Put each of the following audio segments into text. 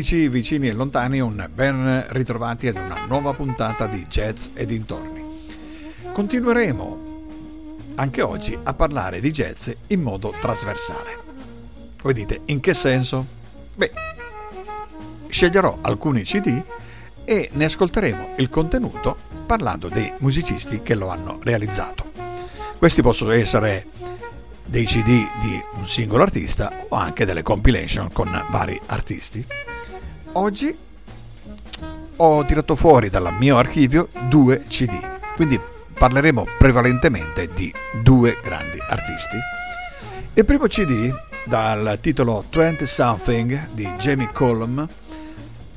Amici vicini e lontani, un ben ritrovati ad una nuova puntata di Jazz e dintorni. Continueremo anche oggi a parlare di jazz in modo trasversale. Voi dite, in che senso? Beh, sceglierò alcuni CD e ne ascolteremo il contenuto parlando dei musicisti che lo hanno realizzato. Questi possono essere dei CD di un singolo artista o anche delle compilation con vari artisti. Oggi ho tirato fuori dal mio archivio due CD, quindi parleremo prevalentemente di due grandi artisti. Il primo CD dal titolo 20 Something di Jamie Cullum,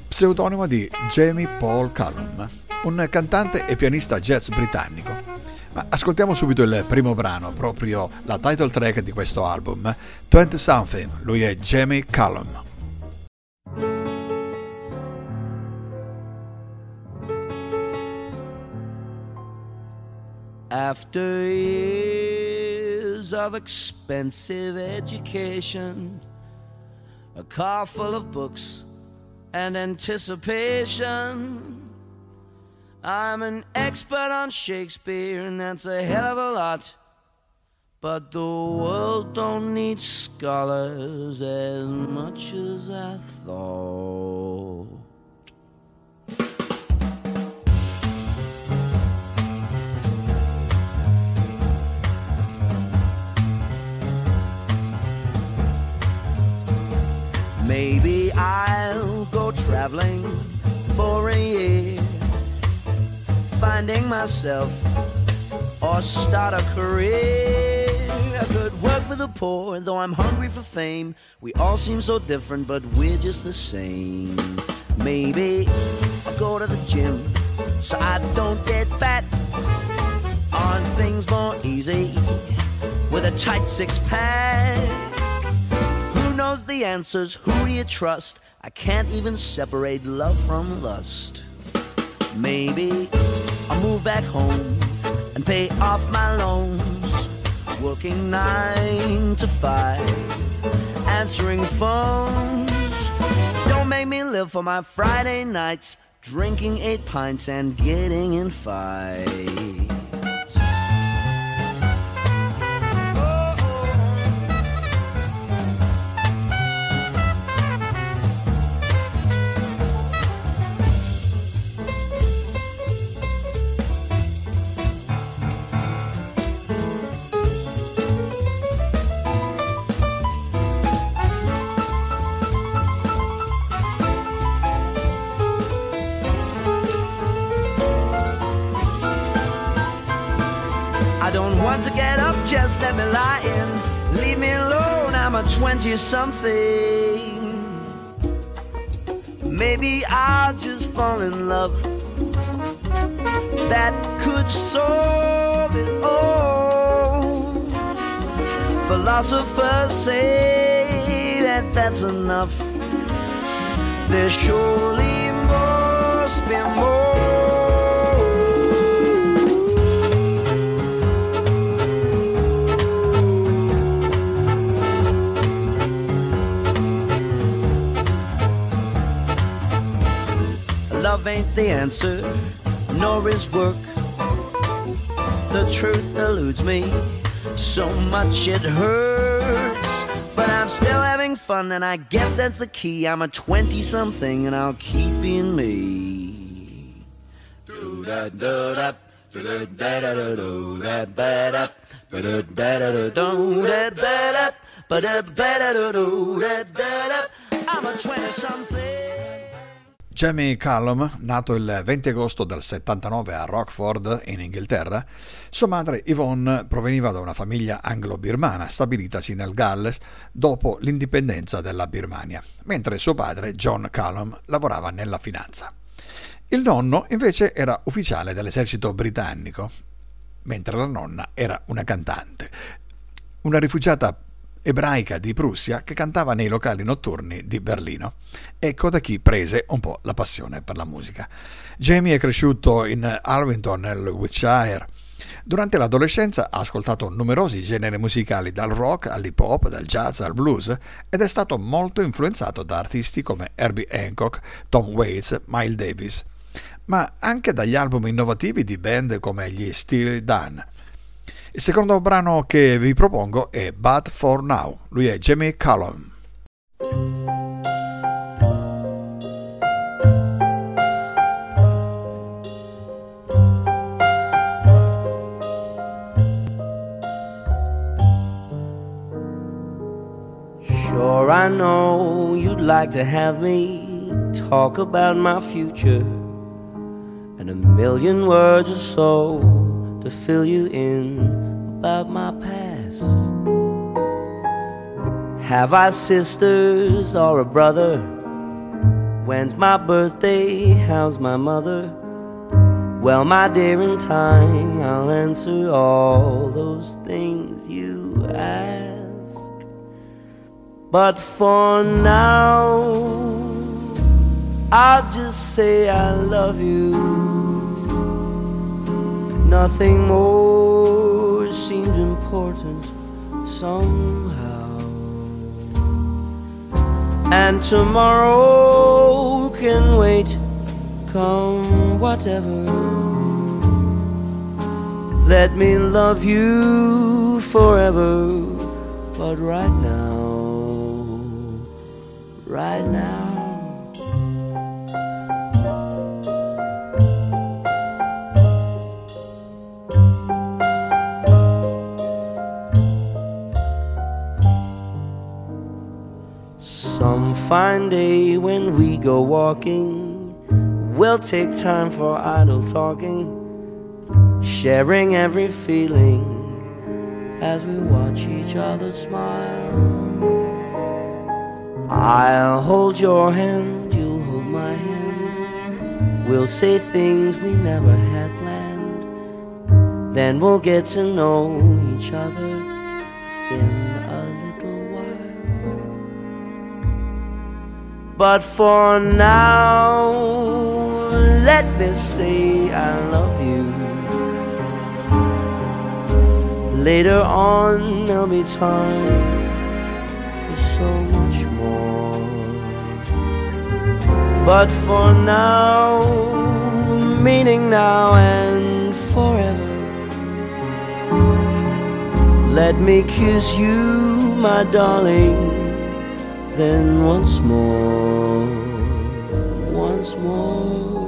pseudonimo di Jamie Paul Cullum, un cantante e pianista jazz britannico. Ma ascoltiamo subito il primo brano, proprio la title track di questo album, 20 Something, lui è Jamie Cullum. After years of expensive education, a car full of books and anticipation, I'm an expert on Shakespeare, and that's a hell of a lot. But the world don't need scholars as much as I thought. I'll go traveling for a year, finding myself or start a career. I could work for the poor, though I'm hungry for fame. We all seem so different, but we're just the same. Maybe I'll go to the gym so I don't get fat. On things more easy with a tight six pack the answers? Who do you trust? I can't even separate love from lust. Maybe I'll move back home and pay off my loans. Working nine to five, answering phones. Don't make me live for my Friday nights, drinking eight pints and getting in fights. Want to get up, just let me lie in. Leave me alone, I'm a 20 something. Maybe I'll just fall in love. That could solve it all. Philosophers say that that's enough. There surely must be more. Love ain't the answer, nor is work. The truth eludes me, so much it hurts. But I'm still having fun, and I guess that's the key. I'm a 20 something, and I'll keep being me. Do da da da. Jamie Callum, nato il 20 agosto del 79 a Rockford, in Inghilterra, sua madre Yvonne proveniva da una famiglia anglo-birmana stabilitasi nel Galles dopo l'indipendenza della Birmania, mentre suo padre John Callum lavorava nella finanza. Il nonno invece era ufficiale dell'esercito britannico, mentre la nonna era una cantante, una rifugiata ebraica di Prussia che cantava nei locali notturni di Berlino. Ecco da chi prese un po' la passione per la musica. Jamie è cresciuto in Alvington, nel Wiltshire. Durante l'adolescenza ha ascoltato numerosi generi musicali, dal rock all'hip hop, dal jazz al blues, ed è stato molto influenzato da artisti come Herbie Hancock, Tom Waits, Miles Davis, ma anche dagli album innovativi di band come gli Steely Dan. Il secondo brano che vi propongo è Bad for Now. Lui è Jamie Callum. Sure, I know you'd like to have me talk about my future and a million words or so to fill you in about my past. Have I sisters or a brother? When's my birthday? How's my mother? Well, my dear, in time I'll answer all those things you ask. But for now, I'll just say I love you Nothing more seems important somehow. And tomorrow can wait, come whatever. Let me love you forever, but right now, right now. Fine day when we go walking. We'll take time for idle talking, sharing every feeling as we watch each other smile. I'll hold your hand, you'll hold my hand. We'll say things we never had planned. Then we'll get to know each other But for now, let me say I love you. Later on, there'll be time for so much more. But for now, meaning now and forever, let me kiss you, my darling then once more, once more.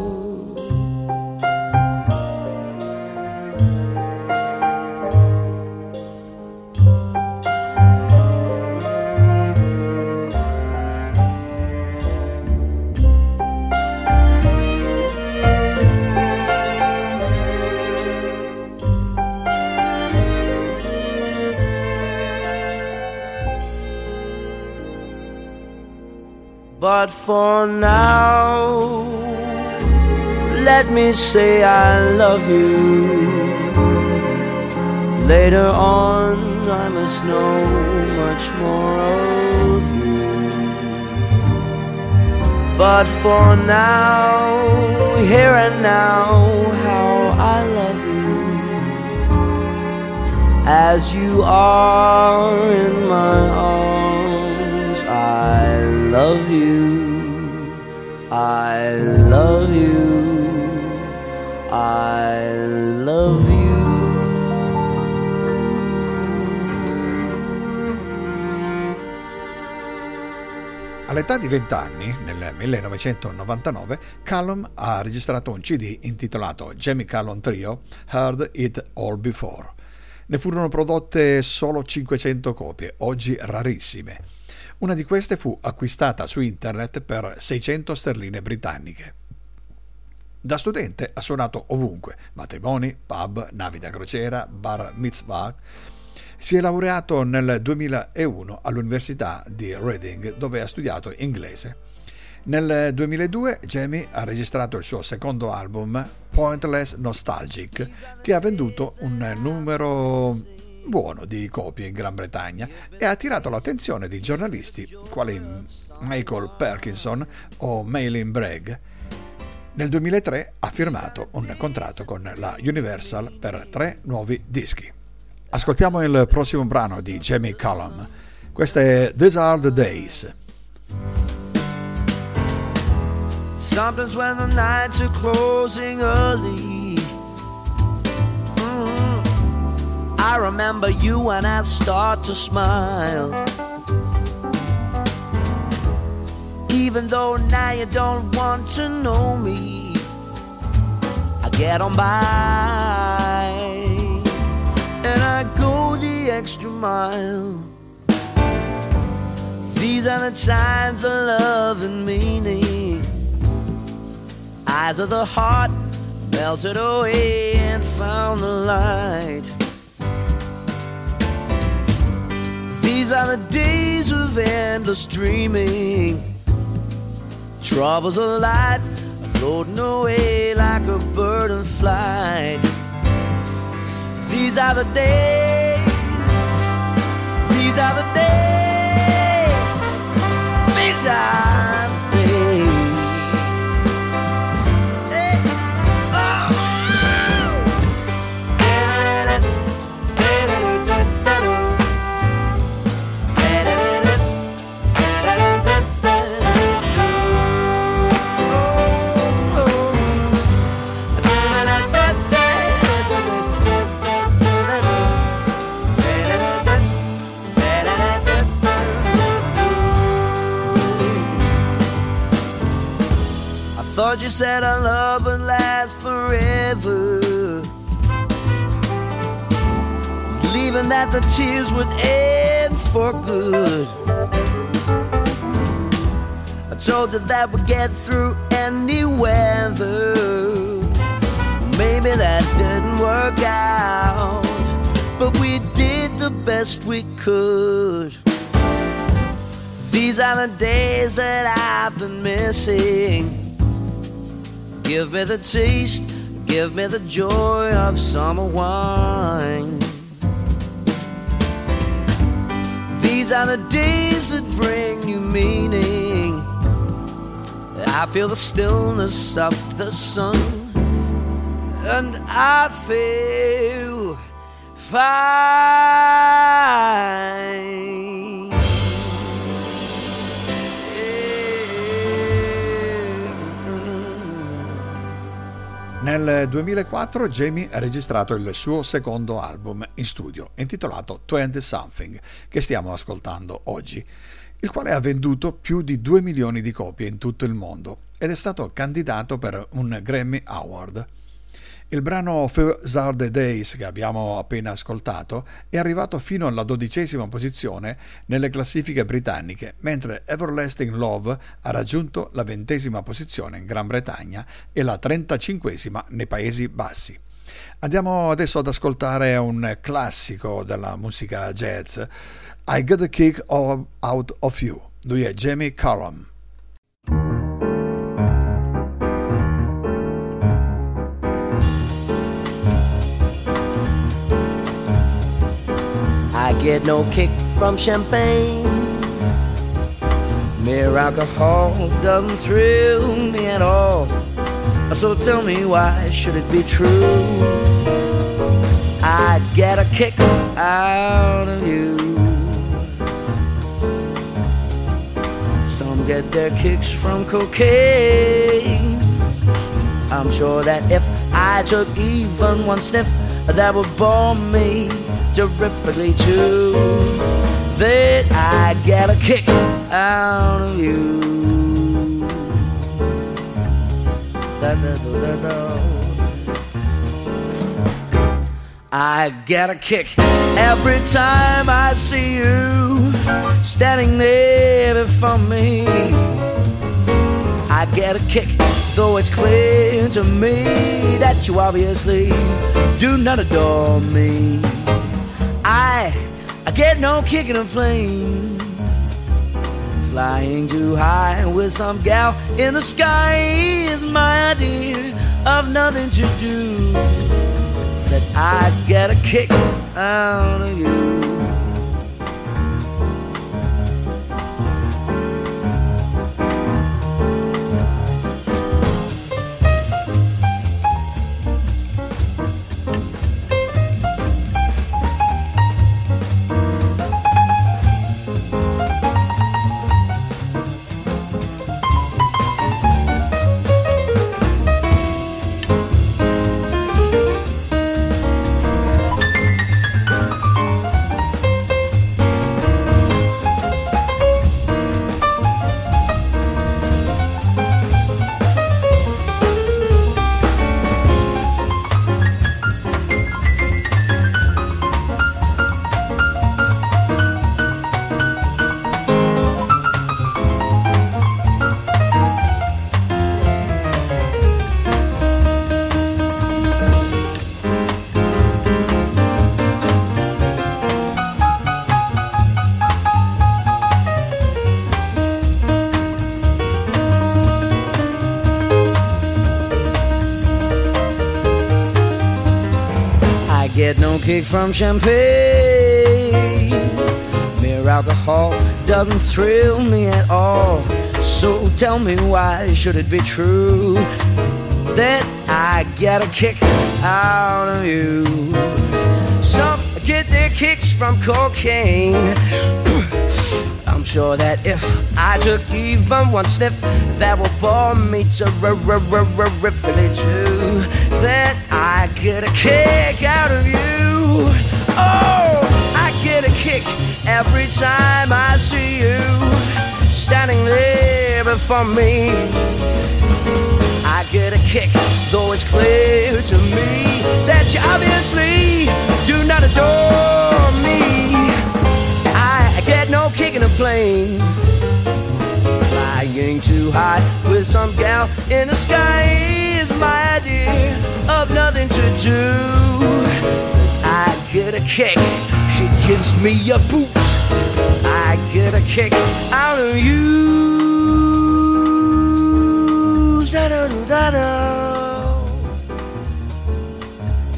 But for now, let me say I love you. Later on, I must know much more of you. But for now, here and now, how I love you. As you are in my arms, love you. I love you. I love you. All'età di 20 anni, nel 1999, Callum ha registrato un CD intitolato Jamie Callum Trio Heard It All Before. Ne furono prodotte solo 500 copie, oggi rarissime. Una di queste fu acquistata su internet per 600 sterline britanniche. Da studente ha suonato ovunque, matrimoni, pub, navi da crociera, bar mitzvah. Si è laureato nel 2001 all'Università di Reading dove ha studiato inglese. Nel 2002 Jamie ha registrato il suo secondo album Pointless Nostalgic che ha venduto un numero buono di copie in Gran Bretagna e ha attirato l'attenzione di giornalisti quali Michael Perkinson o Maylin Bragg. Nel 2003 ha firmato un contratto con la Universal per tre nuovi dischi. Ascoltiamo il prossimo brano di Jamie Cullum. Questo è These Are the Days. Sometimes when the nights are closing early, I remember you and I start to smile. Even though now you don't want to know me, I get on by and I go the extra mile. These are the times of love and meaning. Eyes of the heart melted away and found the light. These are the days of endless dreaming. Troubles of life are floating away like a bird in flight. These are the days. These are the days. These are the days. Thought you said our love would last forever. Leaving that the tears would end for good. I told you that we'd get through any weather. Maybe that didn't work out, but we did the best we could. These are the days that I've been missing. Give me the taste, give me the joy of summer wine. These are the days that bring new meaning. I feel the stillness of the sun, and I feel fine. Nel 2004 Jamie ha registrato il suo secondo album in studio, intitolato Twenty Something, che stiamo ascoltando oggi, il quale ha venduto più di 2 milioni di copie in tutto il mondo ed è stato candidato per un Grammy Award. Il brano These Are the Days che abbiamo appena ascoltato è arrivato fino alla dodicesima posizione nelle classifiche britanniche, mentre Everlasting Love ha raggiunto la ventesima posizione in Gran Bretagna e la trentacinquesima nei Paesi Bassi. Andiamo adesso ad ascoltare un classico della musica jazz, I Got a Kick Out of You. Lui è Jamie Cullum. I get no kick from champagne. Mere alcohol doesn't thrill me at all. So tell me why should it be true? I get a kick out of you. Some get their kicks from cocaine. I'm sure that if I took even one sniff, that would bore me terrifically true That I get a kick out of you. I get a kick every time I see you standing there before me. I get a kick, though it's clear to me that you obviously do not adore me. I, I get no kick in a plane. Flying too high with some gal in the sky is my idea of nothing to do that I get a kick out of you. Kick from champagne. Mere alcohol doesn't thrill me at all. So tell me why should it be true that I get a kick out of you? Some get their kicks from cocaine. I'm sure that if I took even one sniff, that would bore me terrifically too. That I get a kick out of you. Oh, I get a kick every time I see you standing there before me. I get a kick, though it's clear to me that you obviously do not adore me. I get no kick in a plane. Flying too high with some gal in the sky is my idea of nothing to do. I get a kick. She gives me a boot. I get a kick out of you. Da da da da.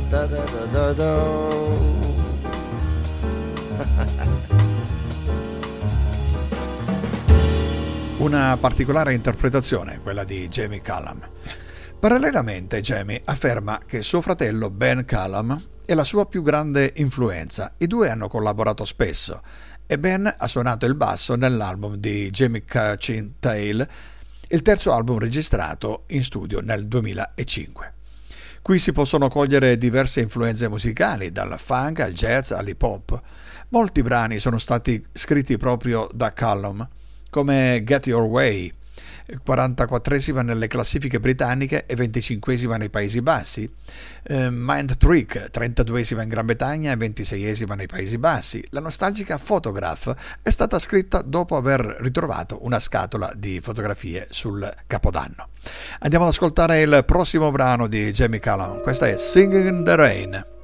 Da da da da da. Una particolare interpretazione, quella di Jamie Callum. Parallelamente, Jamie afferma che suo fratello Ben Callum è la sua più grande influenza. I due hanno collaborato spesso e Ben ha suonato il basso nell'album di Jamie Cachin Tail, il terzo album registrato in studio nel 2005. Qui si possono cogliere diverse influenze musicali, dal funk al jazz all'hip hop. Molti brani sono stati scritti proprio da Callum, come Get Your Way, 44esima nelle classifiche britanniche e 25esima nei Paesi Bassi. Eh, Mind Trick, 32esima in Gran Bretagna e 26esima nei Paesi Bassi. La nostalgica Photograph è stata scritta dopo aver ritrovato una scatola di fotografie sul Capodanno. Andiamo ad ascoltare il prossimo brano di Jamie Callum. Questa è Singing in the Rain.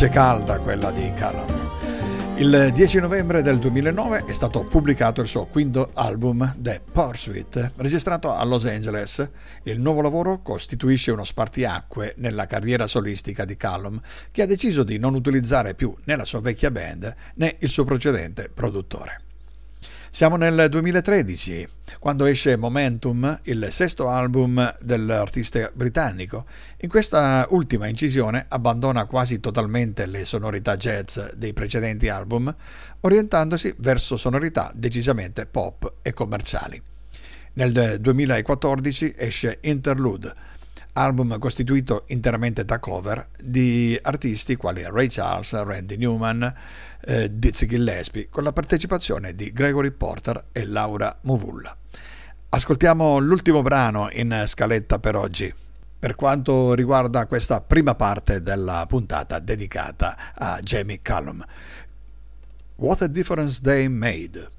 Voce calda quella di Callum. Il 10 novembre del 2009 è stato pubblicato il suo quinto album The Pursuit, registrato a Los Angeles. Il nuovo lavoro costituisce uno spartiacque nella carriera solistica di Callum, che ha deciso di non utilizzare più né la sua vecchia band né il suo precedente produttore. Siamo nel 2013, quando esce Momentum, il sesto album dell'artista britannico. In questa ultima incisione abbandona quasi totalmente le sonorità jazz dei precedenti album, orientandosi verso sonorità decisamente pop e commerciali. Nel 2014 esce Interlude, album costituito interamente da cover di artisti quali Ray Charles, Randy Newman, eh, Dizzy Gillespie, con la partecipazione di Gregory Porter e Laura Movulla. Ascoltiamo l'ultimo brano in scaletta per oggi. Per quanto riguarda questa prima parte della puntata dedicata a Jamie Callum. What a difference they made.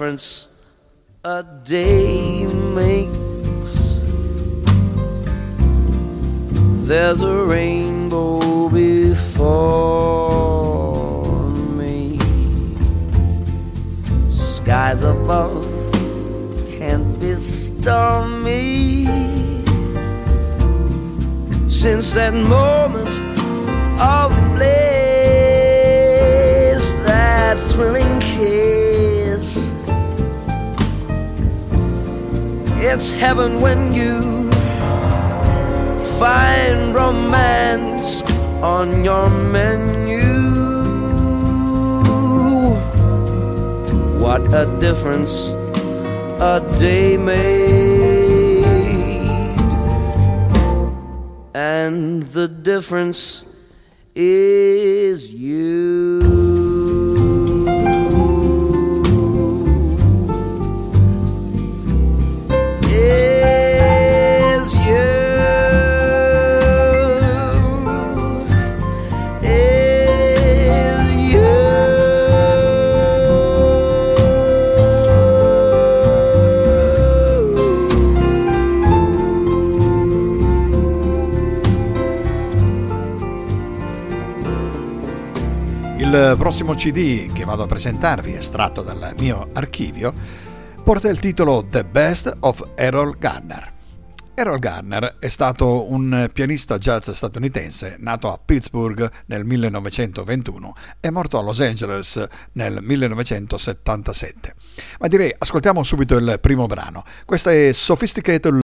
Difference a day makes. There's a rainbow before me. Skies above can't be stormy. Since that moment It's heaven when you find romance on your menu. What a difference a day made, and the difference is prossimo CD che vado a presentarvi, estratto dal mio archivio, porta il titolo The Best of Errol Garner. Errol Garner è stato un pianista jazz statunitense nato a Pittsburgh nel 1921 e morto a Los Angeles nel 1977. Ma direi ascoltiamo subito il primo brano. Questa è Sophisticated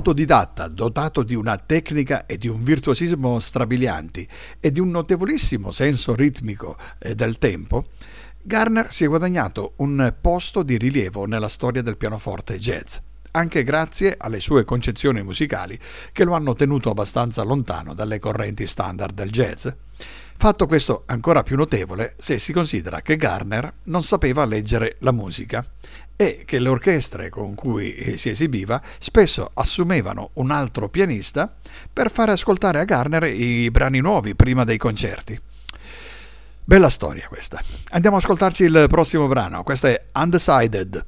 Autodidatta, dotato di una tecnica e di un virtuosismo strabilianti e di un notevolissimo senso ritmico eh, del tempo, Garner si è guadagnato un posto di rilievo nella storia del pianoforte jazz, anche grazie alle sue concezioni musicali che lo hanno tenuto abbastanza lontano dalle correnti standard del jazz. Fatto questo ancora più notevole se si considera che Garner non sapeva leggere la musica e che le orchestre con cui si esibiva spesso assumevano un altro pianista per fare ascoltare a Garner i brani nuovi prima dei concerti. Bella storia questa. Andiamo ad ascoltarci il prossimo brano. Questo è Undecided.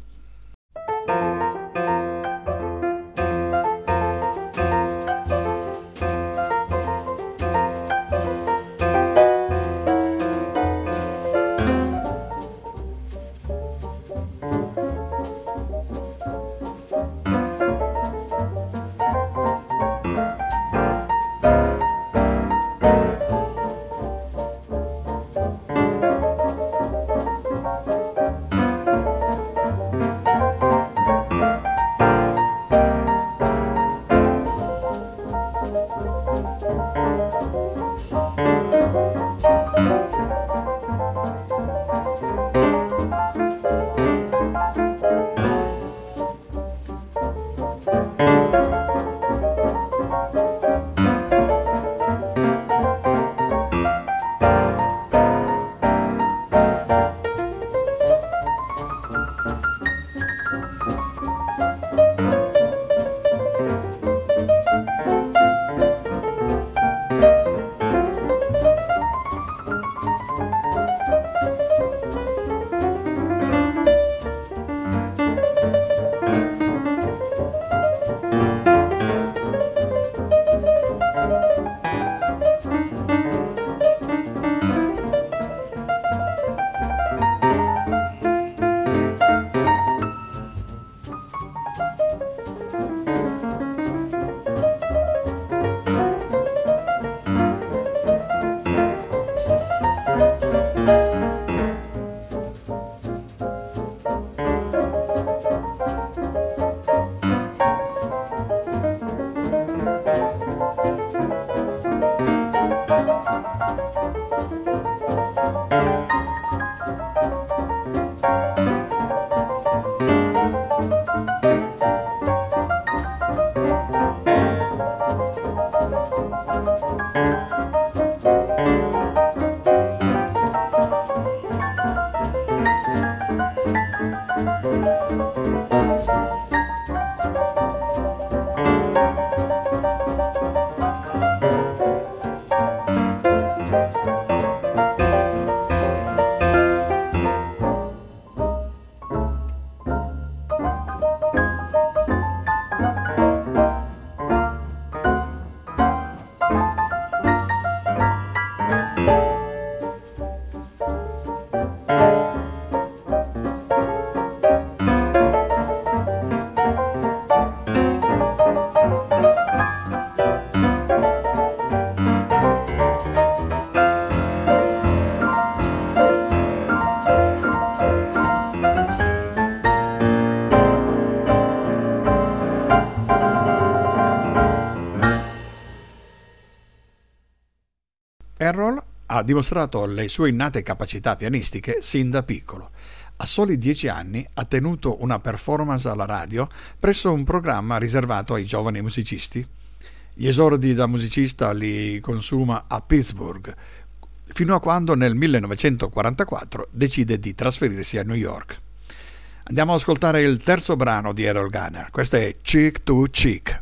Ha dimostrato le sue innate capacità pianistiche sin da piccolo. A soli dieci anni ha tenuto una performance alla radio presso un programma riservato ai giovani musicisti. Gli esordi da musicista li consuma a Pittsburgh, fino a quando nel 1944 decide di trasferirsi a New York. Andiamo ad ascoltare il terzo brano di Errol Gunner, questo è Cheek to Cheek.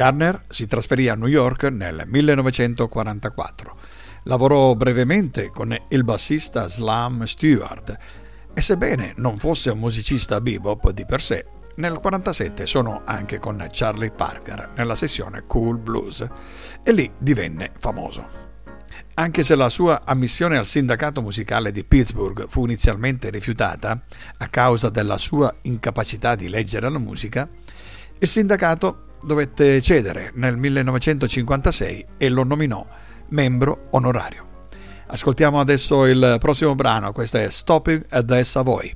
Garner si trasferì a New York nel 1944. Lavorò brevemente con il bassista Slam Stewart e sebbene non fosse un musicista bebop di per sé, nel 1947 suonò anche con Charlie Parker nella sessione Cool Blues e lì divenne famoso. Anche se la sua ammissione al sindacato musicale di Pittsburgh fu inizialmente rifiutata a causa della sua incapacità di leggere la musica, il sindacato dovette cedere nel 1956 e lo nominò membro onorario. Ascoltiamo adesso il prossimo brano, questo è Stopping at the Savoy.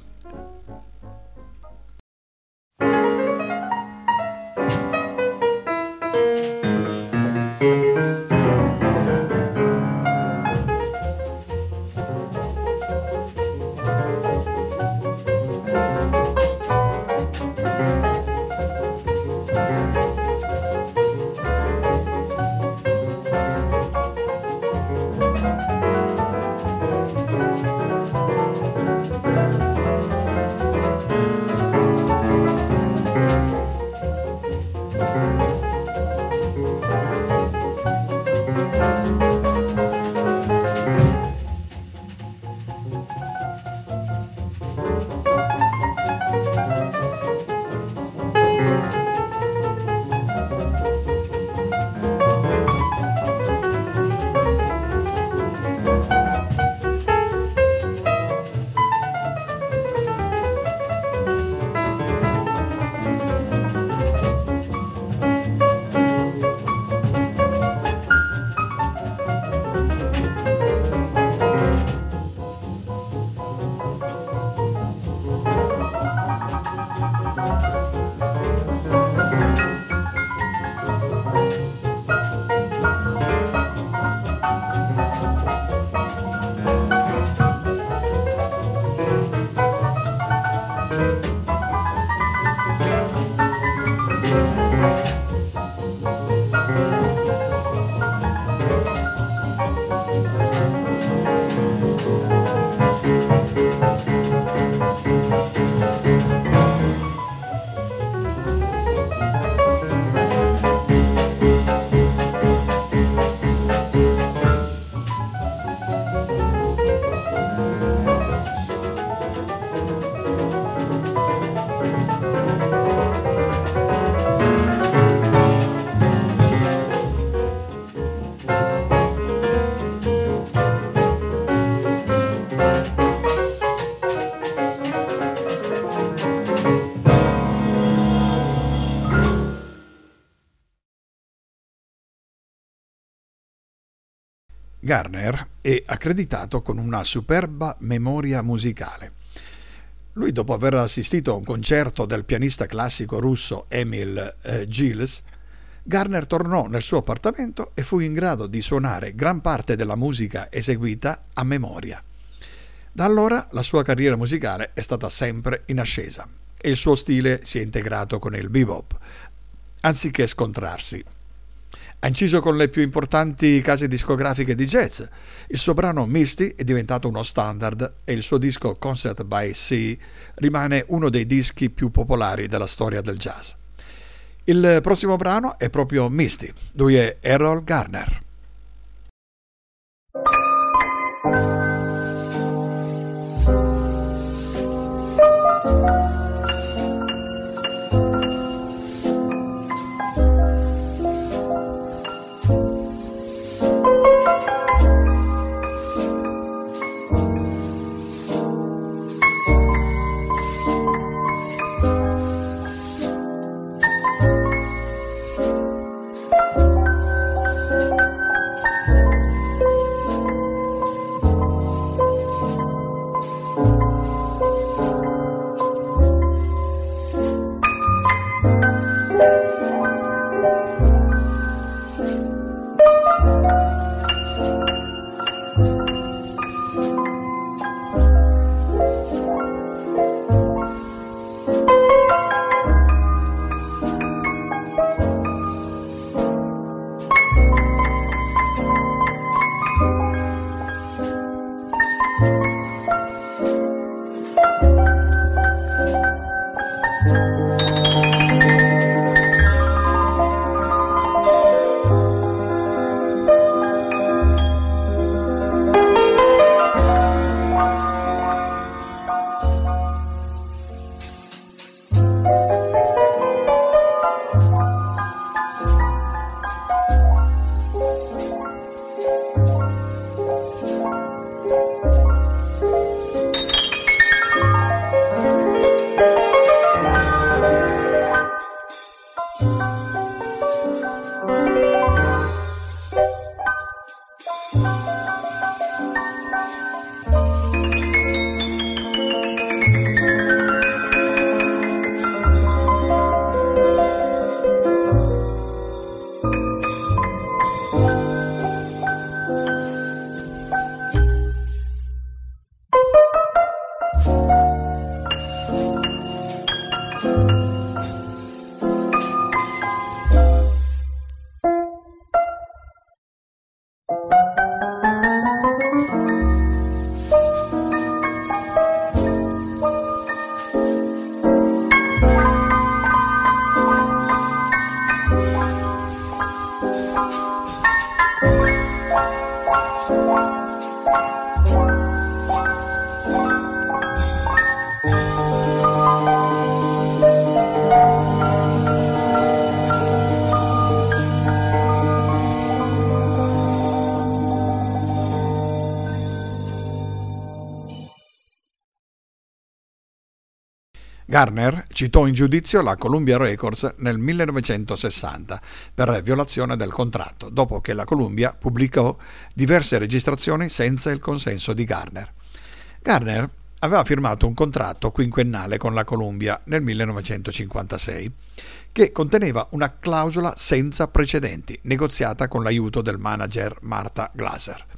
Garner è accreditato con una superba memoria musicale. Lui, dopo aver assistito a un concerto del pianista classico russo Emil eh, Gilles, Garner tornò nel suo appartamento e fu in grado di suonare gran parte della musica eseguita a memoria. Da allora la sua carriera musicale è stata sempre in ascesa e il suo stile si è integrato con il bebop, anziché scontrarsi ha inciso con le più importanti case discografiche di jazz. Il suo brano Misty è diventato uno standard e il suo disco Concert by Sea rimane uno dei dischi più popolari della storia del jazz. Il prossimo brano è proprio Misty, lui è Errol Garner. Garner citò in giudizio la Columbia Records nel 1960 per violazione del contratto, dopo che la Columbia pubblicò diverse registrazioni senza il consenso di Garner. Garner aveva firmato un contratto quinquennale con la Columbia nel 1956 che conteneva una clausola senza precedenti negoziata con l'aiuto del manager Martha Glaser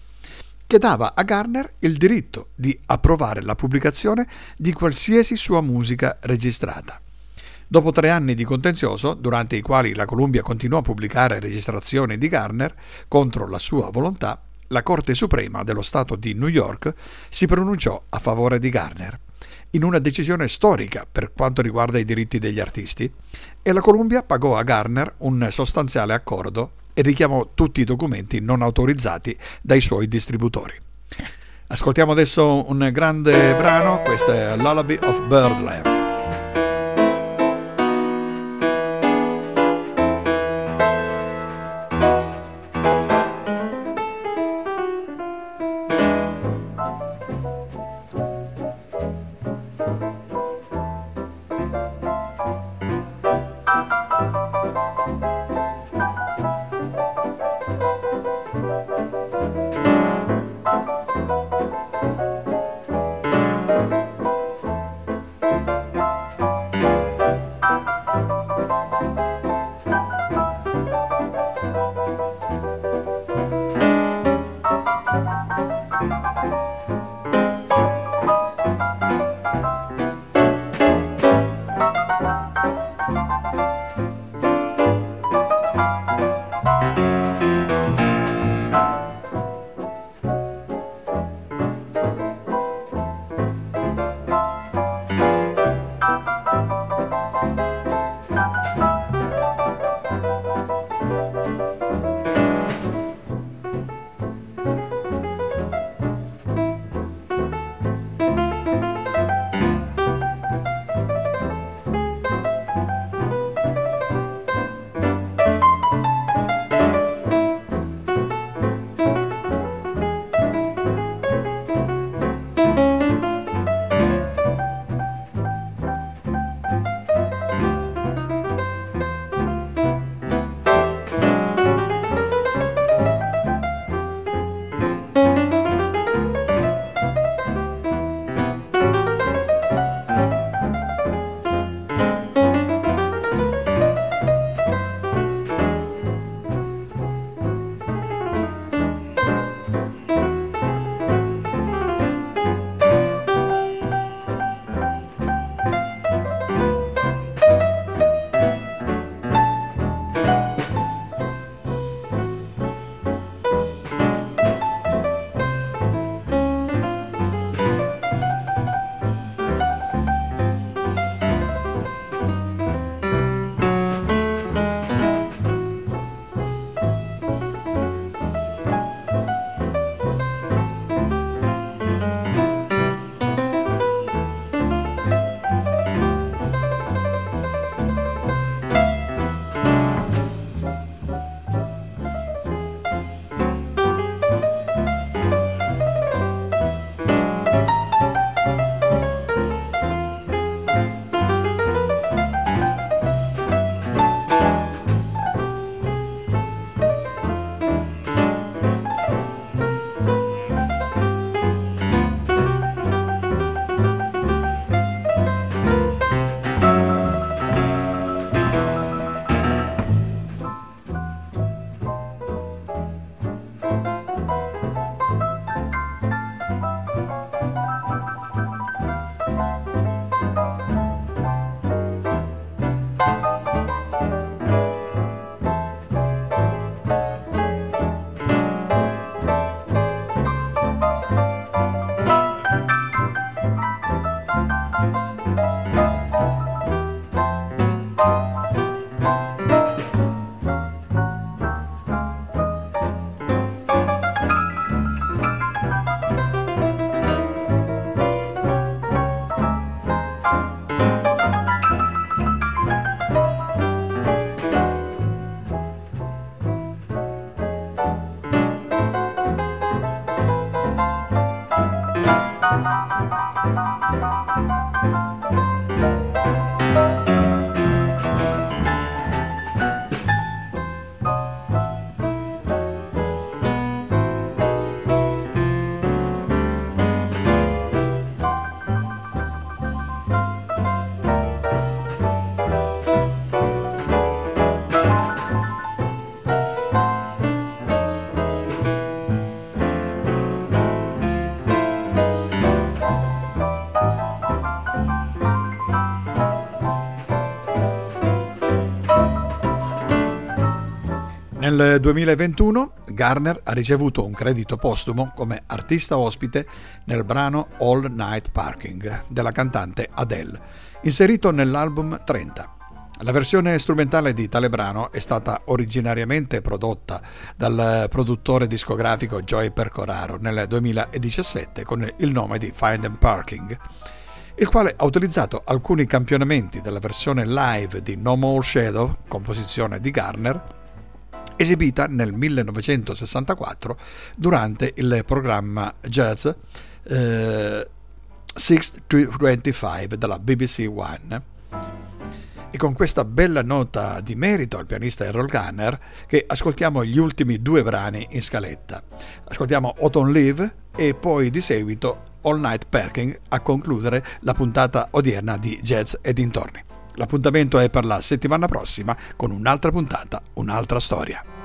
che dava a Garner il diritto di approvare la pubblicazione di qualsiasi sua musica registrata. Dopo tre anni di contenzioso, durante i quali la Columbia continuò a pubblicare registrazioni di Garner contro la sua volontà, la Corte Suprema dello Stato di New York si pronunciò a favore di Garner, in una decisione storica per quanto riguarda i diritti degli artisti, e la Columbia pagò a Garner un sostanziale accordo e richiamò tutti i documenti non autorizzati dai suoi distributori. Ascoltiamo adesso un grande brano, questo è Lullaby of Birdland. Nel 2021 Garner ha ricevuto un credito postumo come artista ospite nel brano All Night Parking della cantante Adele, inserito nell'album 30. La versione strumentale di tale brano è stata originariamente prodotta dal produttore discografico Joy Percoraro nel 2017 con il nome di Find and Parking, il quale ha utilizzato alcuni campionamenti della versione live di No More Shadow, composizione di Garner, esibita nel 1964 durante il programma Jazz eh, 625 della BBC One. E con questa bella nota di merito al pianista Errol Gunner che ascoltiamo gli ultimi due brani in scaletta. Ascoltiamo Autumn Live e poi di seguito All Night Perking a concludere la puntata odierna di Jazz e dintorni. L'appuntamento è per la settimana prossima con un'altra puntata, un'altra storia.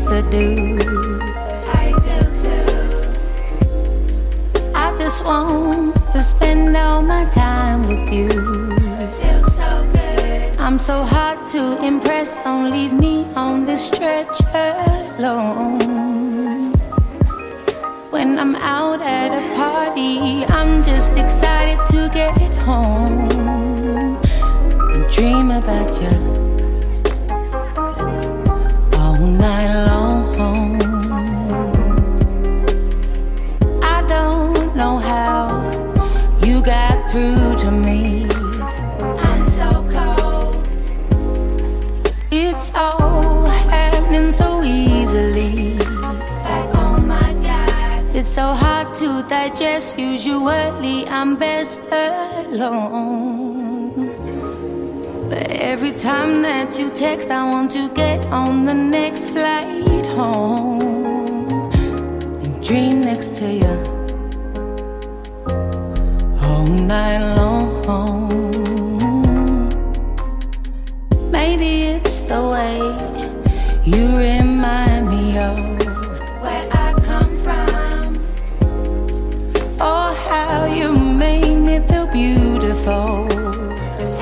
Things to do. I do too. I just want to spend all my time with you. Feels so good. I'm so hard to impress. Don't leave me on this stretcher alone. When I'm out at a party, I'm just excited to get home and dream about you digest. Usually, I'm best alone. But every time that you text, I want to get on the next flight home and dream next to you all night long. Maybe it's the way you beautiful.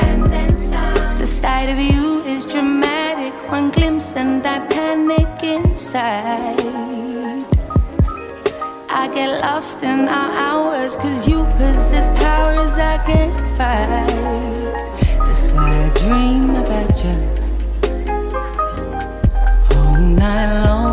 And then some. The sight of you is dramatic. One glimpse and I panic inside. I get lost in our hours, cause you possess powers I can't fight. That's why I dream about you all night long.